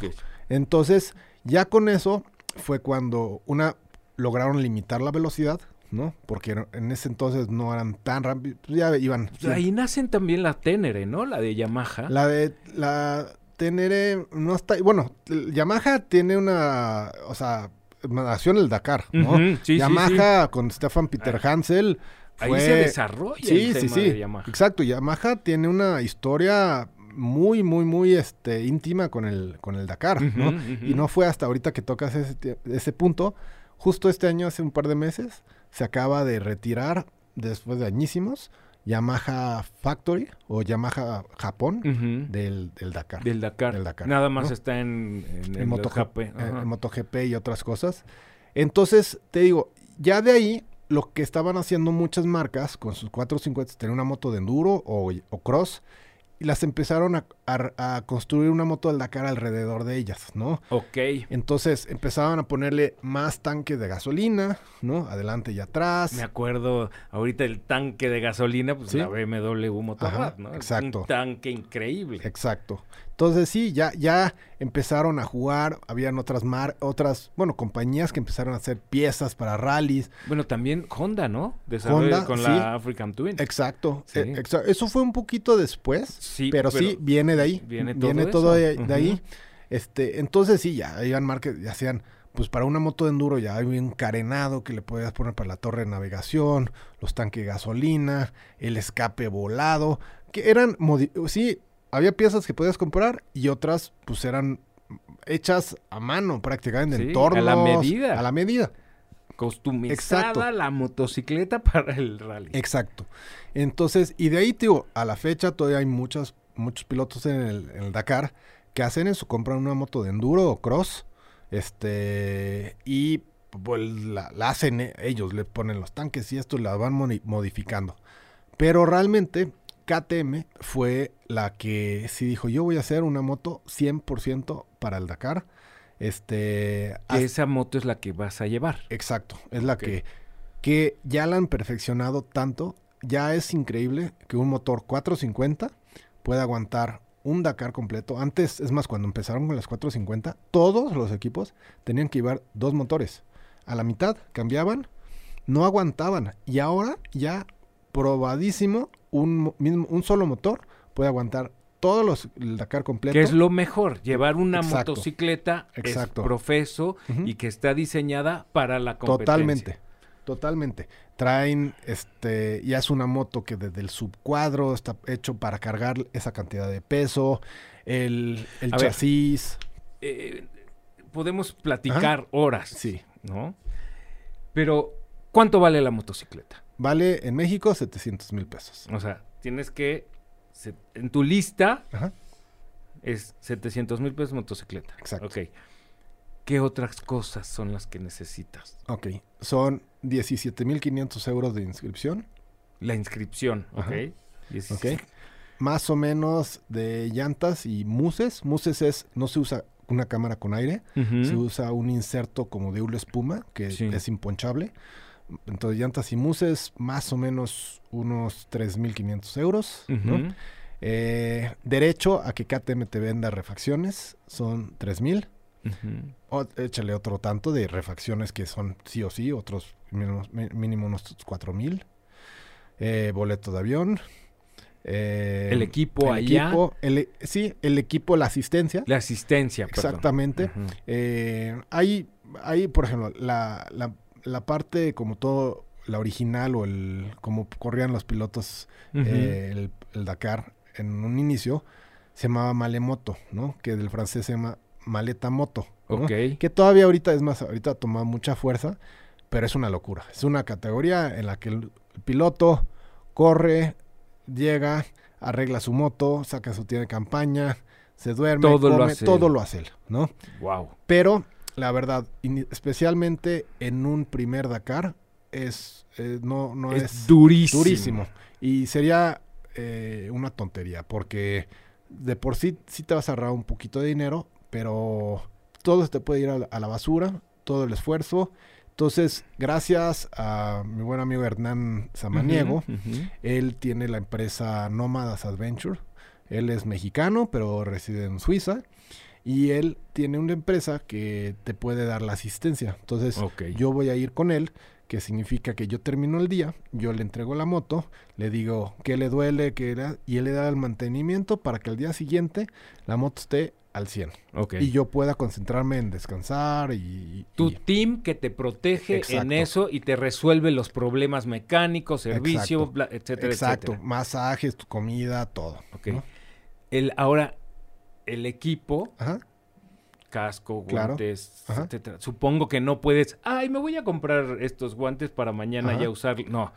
Entonces, ya con eso fue cuando una lograron limitar la velocidad, ¿no? Porque en- ese entonces no eran tan rápidos, pues ya iban. Pues Ahí nacen también la Ténere, ¿no? La de Yamaha. La de la Tenere no está, bueno, Yamaha tiene una, o sea, nació en el Dakar, ¿no? Ujú, sí, sí, Yamaha con Stefan Peter Hansel Ahí fue- se desarrolla Sí, el sí, tema sí. de Yamaha. Exacto, Yamaha tiene una historia muy, muy, muy este, íntima con el, con el Dakar, ¿no? Ujú, ujú. Y no fue hasta ahorita que tocas ese, ese punto. Justo este año, hace un par de meses, se acaba de retirar, después de añísimos, Yamaha Factory o Yamaha Japón del, del Dakar. Del Dakar. del Dakar, Nada más ¿no? está en, en, en, el MotoGP, GP. eh, en MotoGP y otras cosas. Entonces, te digo, ya de ahí, lo que estaban haciendo muchas marcas con sus 450, tener una moto de enduro o, o cross, y las empezaron a, a- a construir una moto del Dakar alrededor de ellas, ¿no? Ok. Entonces empezaban a ponerle más tanques de gasolina, ¿no? Adelante y atrás. Me acuerdo ahorita el tanque de gasolina, pues Sí. la BMW Motorrad, ¿no? exacto. Un tanque increíble. Exacto. Entonces sí, ya, ya empezaron a jugar, habían otras mar, otras, bueno, compañías que empezaron a hacer piezas para rallies. Bueno, también Honda, ¿no? Desarrolló Honda, con sí. la African Twin. Exacto. Sí. eh, exa- Eso fue un poquito después, Sí, pero, sí, viene de ahí. viene todo Viene todo de, de ahí. Este, entonces sí, ya iban marcas, ya hacían, pues para una moto de enduro ya había un carenado que le podías poner para la torre de navegación, los tanques de gasolina, el escape volado, que eran, sí, había piezas que podías comprar y otras pues eran hechas a mano prácticamente, Sí, en a tornos. la medida. A la medida. Costumizada Exacto. la motocicleta para el rally. Exacto. Entonces, y de ahí, tío, a la fecha todavía hay muchos, muchos pilotos en el, en el Dakar que hacen eso, compran una moto de enduro o cross, este, y pues la, la hacen e- ellos, le ponen los tanques y esto la van modificando. Pero realmente KTM fue la que sí dijo, yo voy a hacer una moto 100% para el Dakar. Este, esa moto es la que vas a llevar. Exacto, es la que, que ya la han perfeccionado tanto. Ya es increíble que un motor 450 pueda aguantar un Dakar completo. Antes, es más, cuando empezaron con las 450, todos los equipos tenían que llevar dos motores. A la mitad cambiaban, no aguantaban. Y ahora ya probadísimo, un, mo- mismo, un solo motor puede aguantar todos los el Dakar completo. Que es lo mejor, llevar una Exacto. motocicleta Exacto. es profeso y que está diseñada para la competencia. Totalmente. Totalmente. Traen, este, ya es una moto que desde el subcuadro está hecho para cargar esa cantidad de peso, el, el ver. chasis. Eh, podemos platicar horas, Sí. ¿no? Pero, ¿cuánto vale la motocicleta? Vale en México 700 mil pesos. O sea, tienes que, se- en tu lista Ajá. es 700 mil pesos motocicleta. Exacto. Ok. ¿Qué otras cosas son las que necesitas? Ok. Son 17 mil 500 euros de inscripción. La inscripción, ¿ok? Ajá. Dieciséis- Ok. Más o menos de llantas y muses. Muses es, no se usa una cámara con aire. Se usa un inserto como de hule espuma que Sí. es imponchable. Entonces, llantas y muses, más o menos unos 3.500 euros. ¿no? Ujú. Eh, derecho a que KTM te venda refacciones son 3.000. Ujú. O, échale otro tanto de refacciones que son sí o sí, otros mínimo, unos 4.000. Eh, boleto de avión. eh, El equipo el allá. equipo, el e- sí, el equipo, la asistencia. La asistencia. Exactamente. Eh, hay, hay, por ejemplo, la, la, la parte como todo, la original o el como corrían los pilotos eh, el, el Dakar en un inicio, se llamaba Malemoto, ¿no? Que del francés se llama Maleta Moto. Que todavía ahorita, es más, ahorita toma mucha fuerza, pero es una locura. Es una categoría en la que el, el piloto corre, llega, arregla su moto, saca su tienda de campaña, se duerme, Todo lo come, hace todo él. lo hace él, ¿no? Wow. Pero la verdad, especialmente en un primer Dakar, es eh, no, no es, es, durísimo. durísimo. Y sería eh, una tontería, porque de por sí sí te vas a ahorrar un poquito de dinero, pero todo se te puede ir a la, a la basura, todo el esfuerzo. Entonces, gracias a mi buen amigo Hernán Samaniego, él tiene la empresa Nómadas Adventure. Él es mexicano, pero reside en Suiza. Y él tiene una empresa que te puede dar la asistencia. Entonces, yo voy a ir con él, que significa que yo termino el día, yo le entrego la moto, le digo qué le duele, qué era, y él le da el mantenimiento para que al día siguiente la moto esté al 100. Ok. Y yo pueda concentrarme en descansar y... tu y- team que te protege en eso y te resuelve los problemas mecánicos, servicio, Exacto. bla- etcétera, Exacto, etcétera. masajes, tu comida, todo. Ok. ¿no? El, ahora, el equipo, Ajá. casco, Claro. guantes, Ajá. etcétera. Supongo que no puedes, ay, me voy a comprar estos guantes para mañana Ajá. ya usar. No.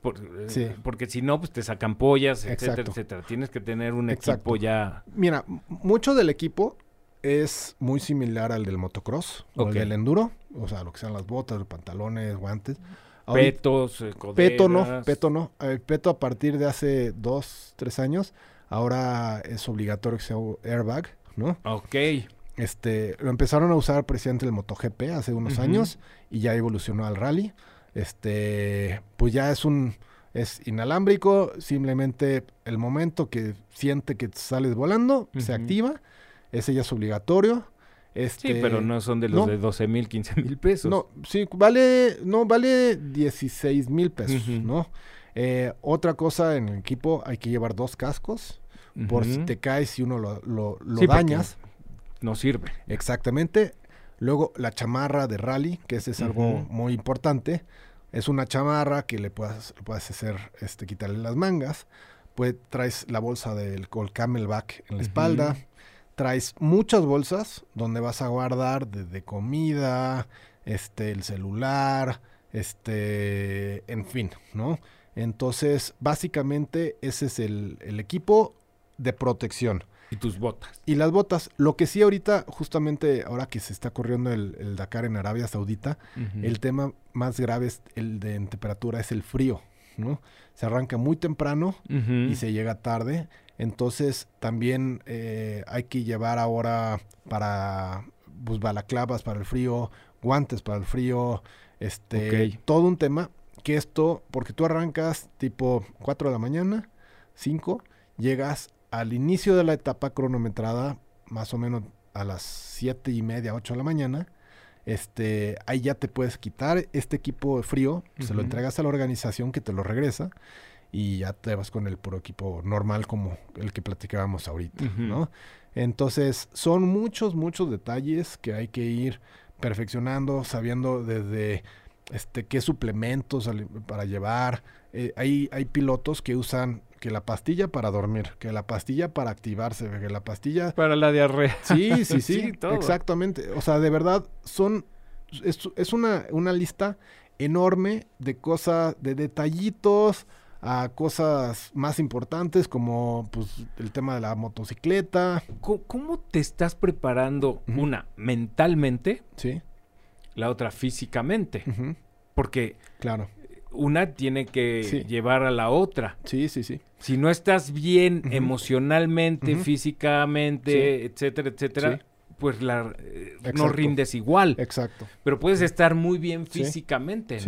por- eh, Sí. Porque si no, pues te sacan pollas, etcétera, Exacto. etcétera. Tienes que tener un Exacto. equipo ya. Mira, mucho del equipo es muy similar al del motocross o Ok. el del enduro, o sea, lo que sean las botas, los pantalones, guantes. Petos, eh, Peto no, coderas. Peto no. El Peto a partir de hace dos, tres años, ahora es obligatorio que sea airbag, ¿no? Ok. Este, lo empezaron a usar precisamente el MotoGP hace unos años y ya evolucionó al rally. Este, pues ya es un, es inalámbrico, simplemente el momento que siente que sales volando, se activa, ese ya es obligatorio. Este, Sí, pero no son de los no. de 12 mil, 15 mil pesos. no, sí, vale, no, vale 16 mil pesos. ¿no? Eh, otra cosa en el equipo, hay que llevar dos cascos, por si te caes y uno lo, lo- lo Sí, porque- dañas. No sirve. Exactamente. Luego la chamarra de rally, que ese es algo muy importante. Es una chamarra que le puedes, le puedes hacer, este, quitarle las mangas. Pues traes la bolsa del col camelback en la espalda. Traes muchas bolsas donde vas a guardar desde comida, este, el celular, este, en fin, ¿no? Entonces, básicamente ese es el, el equipo de protección. Y tus botas. Y las botas, lo que sí ahorita, justamente ahora que se está corriendo el, el Dakar en Arabia Saudita, el tema más grave es el de en temperatura, es el frío, ¿no? Se arranca muy temprano y se llega tarde, entonces también eh, hay que llevar ahora para, pues, balaclavas para el frío, guantes para el frío, este, todo un tema, que esto, porque tú arrancas tipo 4 de la mañana, 5, llegas al inicio de la etapa cronometrada, más o menos a las 7 y media, 8 de la mañana, este, ahí ya te puedes quitar este equipo frío, se lo entregas a la organización que te lo regresa y ya te vas con el puro equipo normal como el que platicábamos ahorita. ¿no? Entonces, son muchos, muchos detalles que hay que ir perfeccionando, sabiendo desde este qué suplementos para llevar. Eh, hay, hay pilotos que usan que la pastilla para dormir, que la pastilla para activarse, que la pastilla Para la diarrea. Sí, sí, sí, Sí, todo. exactamente. O sea, de verdad, son, es, es una, una lista enorme de cosas, de detallitos a cosas más importantes como pues el tema de la motocicleta, ¿Cómo, te estás preparando, una, mentalmente, sí, la otra físicamente? Porque claro, una tiene que Sí. llevar a la otra. sí, sí, sí, Si no estás bien emocionalmente, físicamente, etcétera, etcétera, Sí. pues la, eh, no rindes igual. exacto. Pero puedes estar muy bien físicamente.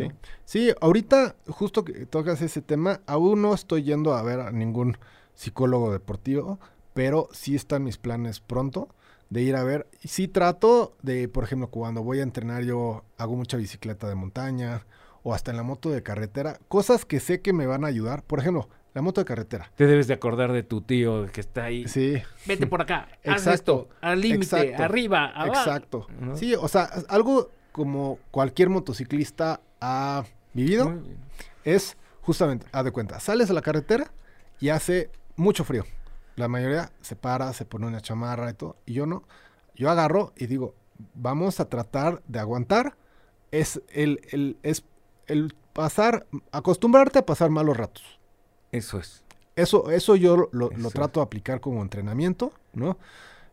Sí, ahorita, justo que tocas ese tema, aún no estoy yendo a ver a ningún psicólogo deportivo, pero sí están mis planes pronto de ir a ver. Sí trato de, por ejemplo, cuando voy a entrenar yo hago mucha bicicleta de montaña o hasta en la moto de carretera, cosas que sé que me van a ayudar. Por ejemplo, la moto de carretera. Te debes de acordar de tu tío que está ahí. Sí, Vete por acá, haz Exacto. esto, al límite, arriba, abajo. exacto. ¿no? Sí, o sea, algo como cualquier motociclista ha vivido. Es justamente, haz de cuenta, sales a la carretera y hace mucho frío. La mayoría se para, se pone una chamarra y todo, y yo no. Yo agarro y digo, vamos a tratar de aguantar. Es el, el, es el pasar, acostumbrarte a pasar malos ratos. Eso es. Eso, eso yo lo, lo trato de aplicar como entrenamiento, ¿no?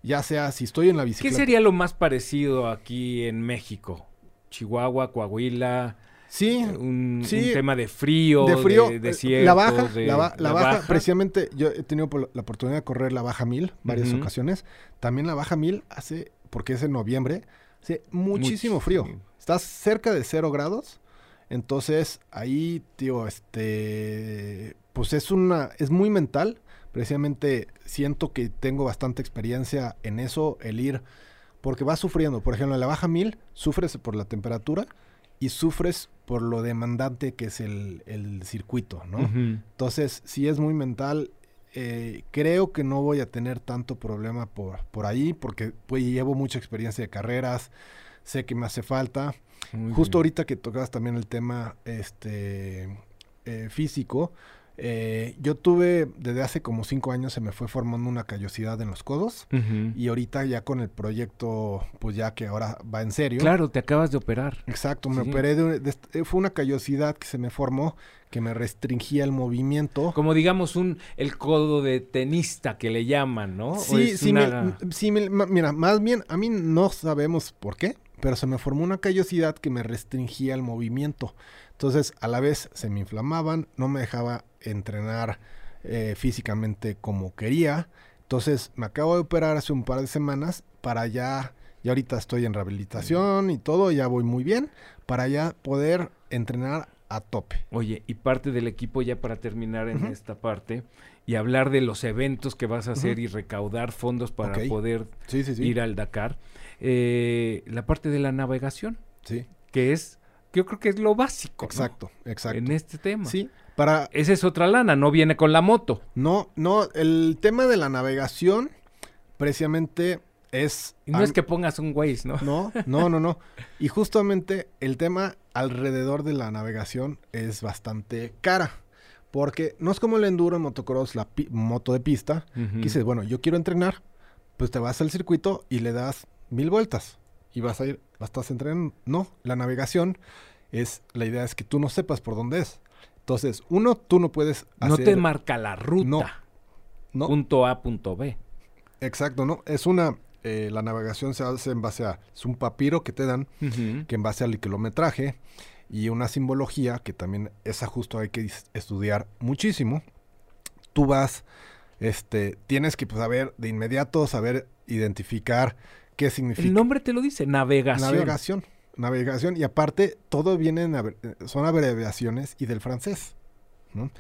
Ya sea si estoy en la ¿Qué bicicleta. sería lo más parecido aquí en México? Chihuahua, Coahuila, Sí, un, sí, un tema de frío, de frío, de, eh, desiertos, la baja, de- la, ba- la la baja, baja. precisamente yo he tenido la oportunidad de correr la baja mil varias ocasiones. También la baja mil hace, porque es en noviembre, hace muchísimo frío. Estás cerca de cero grados. Entonces ahí, tío, este, pues es una, es muy mental. Precisamente siento que tengo bastante experiencia en eso, el ir, porque vas sufriendo. Por ejemplo, en la baja mil sufres por la temperatura y sufres por lo demandante que es el, el circuito, ¿no? Entonces, si es muy mental, eh, creo que no voy a tener tanto problema por, por ahí, porque pues, llevo mucha experiencia de carreras, sé que me hace falta. Muy Justo bien. ahorita que tocabas también el tema este, eh, físico, eh, yo tuve, desde hace como cinco años se me fue formando una callosidad en los codos. Y ahorita ya con el proyecto, pues ya que ahora va en serio. Claro, te acabas de operar. Exacto, me Sí. operé de, eh, fue una callosidad que se me formó que me restringía el movimiento. Como digamos un el codo de tenista que le llaman, ¿no? ¿O Sí, sí, una- mira, más bien a mí no sabemos por qué, pero se me formó una callosidad que me restringía el movimiento. Entonces, a la vez se me inflamaban, no me dejaba entrenar eh, físicamente como quería. Entonces, me acabo de operar hace un par de semanas para ya, ya ahorita estoy en rehabilitación y todo, ya voy muy bien, para ya poder entrenar a tope. Oye, y parte del equipo ya para terminar en esta parte y hablar de los eventos que vas a hacer y recaudar fondos para poder Sí, sí, sí. ir al Dakar. eh, la parte de la navegación, Sí, que es, yo creo que es lo básico. ¿no? exacto, exacto. En este tema. Sí, para Esa es otra lana, no viene con la moto. No, no, el tema de la navegación precisamente es... Y no es que pongas un Waze, ¿no? No, no, no, no. Y justamente el tema alrededor de la navegación es bastante cara. Porque no es como el enduro en motocross, la pi- moto de pista, que dices, bueno, yo quiero entrenar, pues te vas al circuito y le das mil vueltas. Y vas a ir, vas estás entrenando. No, la navegación es, la idea es que tú no sepas por dónde es. Entonces, uno, tú no puedes No hacer... te marca la ruta. No. No, Punto A, punto B. Exacto, ¿no? Es una, eh, la navegación se hace en base a, es un papiro que te dan, que en base al kilometraje y una simbología que también esa justo hay que estudiar muchísimo. Tú vas, este, tienes que pues, saber de inmediato, saber identificar qué significa El nombre te lo dice, navegación. navegación. Navegación, y aparte todo viene en, son abreviaciones y del francés, ¿no?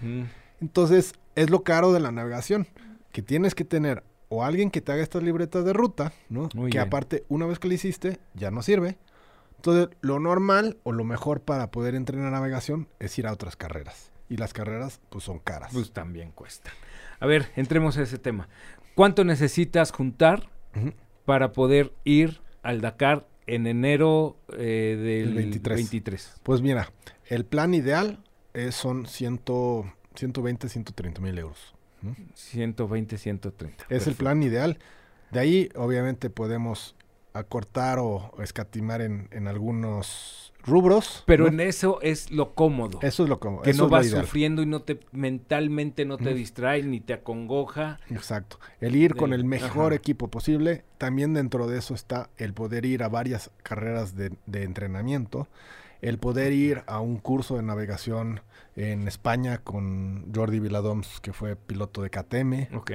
Entonces, es lo caro de la navegación, que tienes que tener o alguien que te haga estas libretas de ruta, ¿no? Muy que bien. aparte, una vez que lo hiciste, ya no sirve. Entonces, lo normal o lo mejor para poder entrenar navegación es ir a otras carreras. Y las carreras, pues, son caras. Pues también cuesta. A ver, entremos a ese tema. ¿Cuánto necesitas juntar Ujú. Para poder ir al Dakar en enero eh, del El 23. 23? Pues mira, el plan ideal es, son 100, 120, 130 mil euros. ¿no? 120, 130. Es el Perfecto. plan ideal. De ahí, obviamente, podemos acortar o, o escatimar en, en algunos rubros. Pero ¿no? en eso es lo cómodo. Eso es lo como. que eso no vas sufriendo y no te mentalmente no te Ujú. distrae ni te acongoja. Exacto. El ir con el mejor ajá. equipo posible. También dentro de eso está el poder ir a varias carreras de, de entrenamiento. El poder ir a un curso de navegación en España con Jordi Viladoms, que fue piloto de KTM. Ok.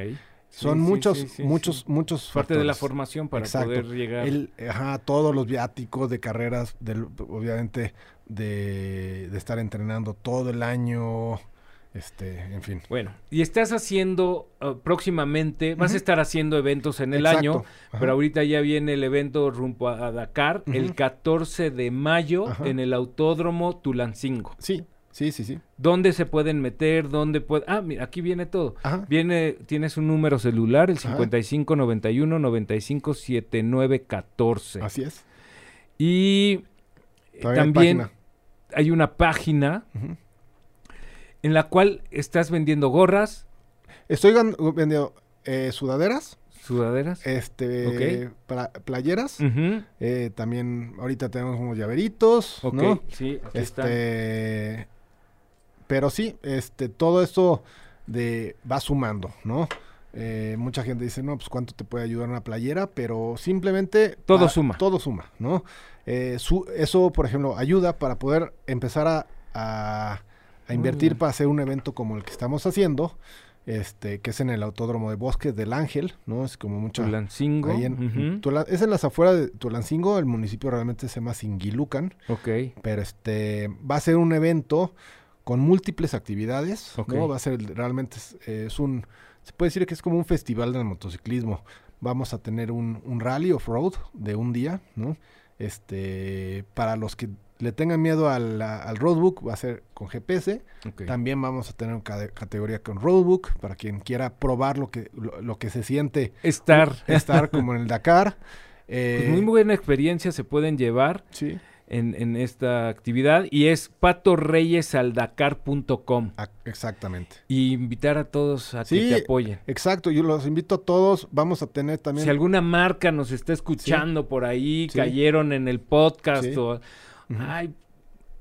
Son Sí, muchos, sí, sí, muchos, muchos Parte de la formación para Exacto. poder llegar. El, ajá, todos los viáticos de carreras, del, obviamente, de, de estar entrenando todo el año, este, en fin. Bueno, y estás haciendo uh, próximamente, vas a estar haciendo eventos en el Exacto. año, Ajá. pero ahorita ya viene el evento rumbo a, Dakar, el Ujú. 14 de mayo Ajá. en el Autódromo Tulancingo. Sí, sí, sí, sí. ¿Dónde se pueden meter? ¿Dónde puede? Ah, mira, aquí viene todo. Ajá. Viene, tienes un número celular, el Ajá. 5591 95 79 14. Así es. Y eh, Todavía también hay una página en la cual estás vendiendo gorras, Estoy vendiendo eh, sudaderas, sudaderas. este, para playeras. Eh, también ahorita tenemos unos llaveritos, Ok, ¿no? sí, aquí están. Pero sí, este, todo esto de va sumando, ¿no? Eh, mucha gente dice, no, pues cuánto te puede ayudar una playera, pero simplemente Todo suma. Todo suma, ¿no? Eh, su- eso, por ejemplo, ayuda para poder empezar a, a- invertir bien. para hacer un evento como el que estamos haciendo, este, que es en el Autódromo de Bosques del Ángel, ¿no? Es como mucha Tulancingo. Ahí en. Tula- es en las afueras de Tulancingo, el municipio realmente se llama Singilucan, Ok. pero este va a ser un evento con múltiples actividades, Ok. ¿no? Va a ser realmente es, es un se puede decir que es como un festival del motociclismo. Vamos a tener un, un rally off-road de un día, ¿no? Este, para los que le tengan miedo al, al roadbook, va a ser con GPS. También vamos a tener una categoría con roadbook para quien quiera probar lo que, lo, lo que se siente Estar. estar como en el Dakar. Eh, Pues muy buena experiencia se pueden llevar sí, en, en esta actividad y es patorreyesaldakar.com ah, exactamente. y invitar a todos a Sí, que te apoyen. Exacto, yo los invito a todos. Vamos a tener también. Si alguna marca nos está escuchando por ahí, Sí. cayeron en el podcast. Ay,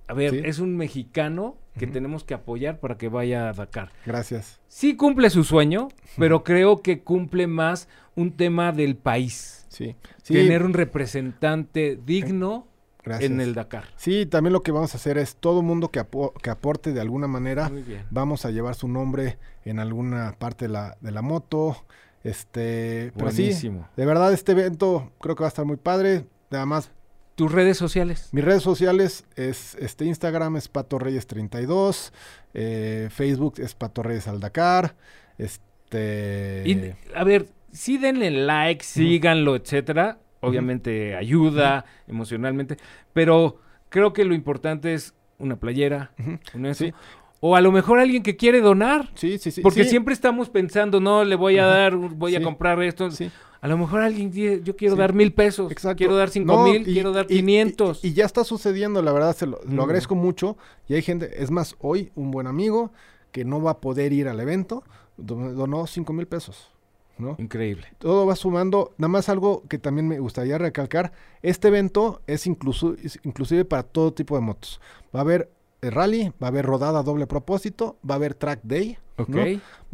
a ver, es un mexicano que tenemos que apoyar para que vaya a Dakar. Gracias. Sí cumple su sueño, pero creo que cumple más un tema del país. Sí, sí, Tener un representante digno gracias. en el Dakar. Sí, también lo que vamos a hacer es todo mundo que, apo- que aporte de alguna manera, vamos a llevar su nombre en alguna parte de la, de la moto. Este, pero sí, Buenísimo. de verdad este evento creo que va a estar muy padre. Nada más, Tus redes sociales. mis redes sociales es este Instagram es Pato Reyes 32, eh, Facebook es Pato Reyes al Dakar, este Y, a ver, sí denle like, síganlo, etcétera. Obviamente ayuda emocionalmente, pero creo que lo importante es una playera, un eso. Sí. O a lo mejor alguien que quiere donar. sí, sí, sí, Porque sí, siempre estamos pensando, no, le voy a Ajá. dar, voy a comprar esto. sí. A lo mejor alguien dice, yo quiero Sí. dar mil pesos, Exacto. quiero dar cinco No, mil, y- quiero dar y- y- quinientos. Y, ya está sucediendo, la verdad, se lo, lo agradezco mucho. Y hay gente, es más, hoy un buen amigo que no va a poder ir al evento, don- donó cinco mil pesos. ¿No? Increíble. Todo va sumando. Nada más algo que también me gustaría recalcar. Este evento es, incluso, es inclusive para todo tipo de motos. Va a haber eh, rally, va a haber rodada a doble propósito, va a haber track day. Ok. ¿no?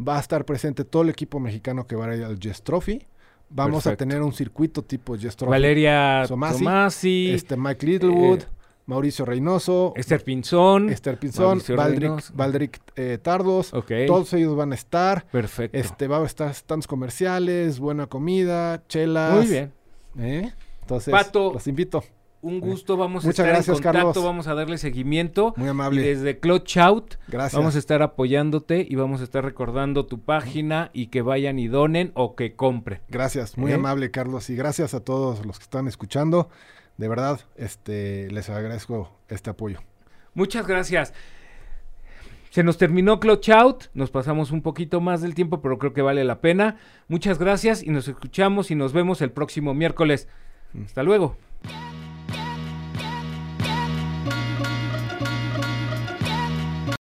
Va a estar presente todo el equipo mexicano que va a ir al Jess Trophy. Vamos a tener un circuito tipo Jess Trophy. Valeria Somasi, Tomasi, Este Mike Littlewood, eh, Mauricio Reynoso, Esther Pinzón. Esther Pinzón, Valdric, eh, Tardos. Ok. Todos ellos van a estar. Perfecto. Este va a estar stands comerciales, buena comida, chelas. Muy bien. ¿eh? Entonces, Pato. los invito. Un gusto, vamos a Muchas estar gracias, en contacto, Carlos. vamos a darle seguimiento. Muy Y amable. desde Clutch Out Gracias. vamos a estar apoyándote y vamos a estar recordando tu página y que vayan y donen o que compren. Gracias, muy ¿Eh? amable, Carlos. Y gracias a todos los que están escuchando. De verdad, este, les agradezco este apoyo. Muchas gracias. Se nos terminó Clutch Out, nos pasamos un poquito más del tiempo, pero creo que vale la pena. Muchas gracias y nos escuchamos y nos vemos el próximo miércoles. Hasta luego.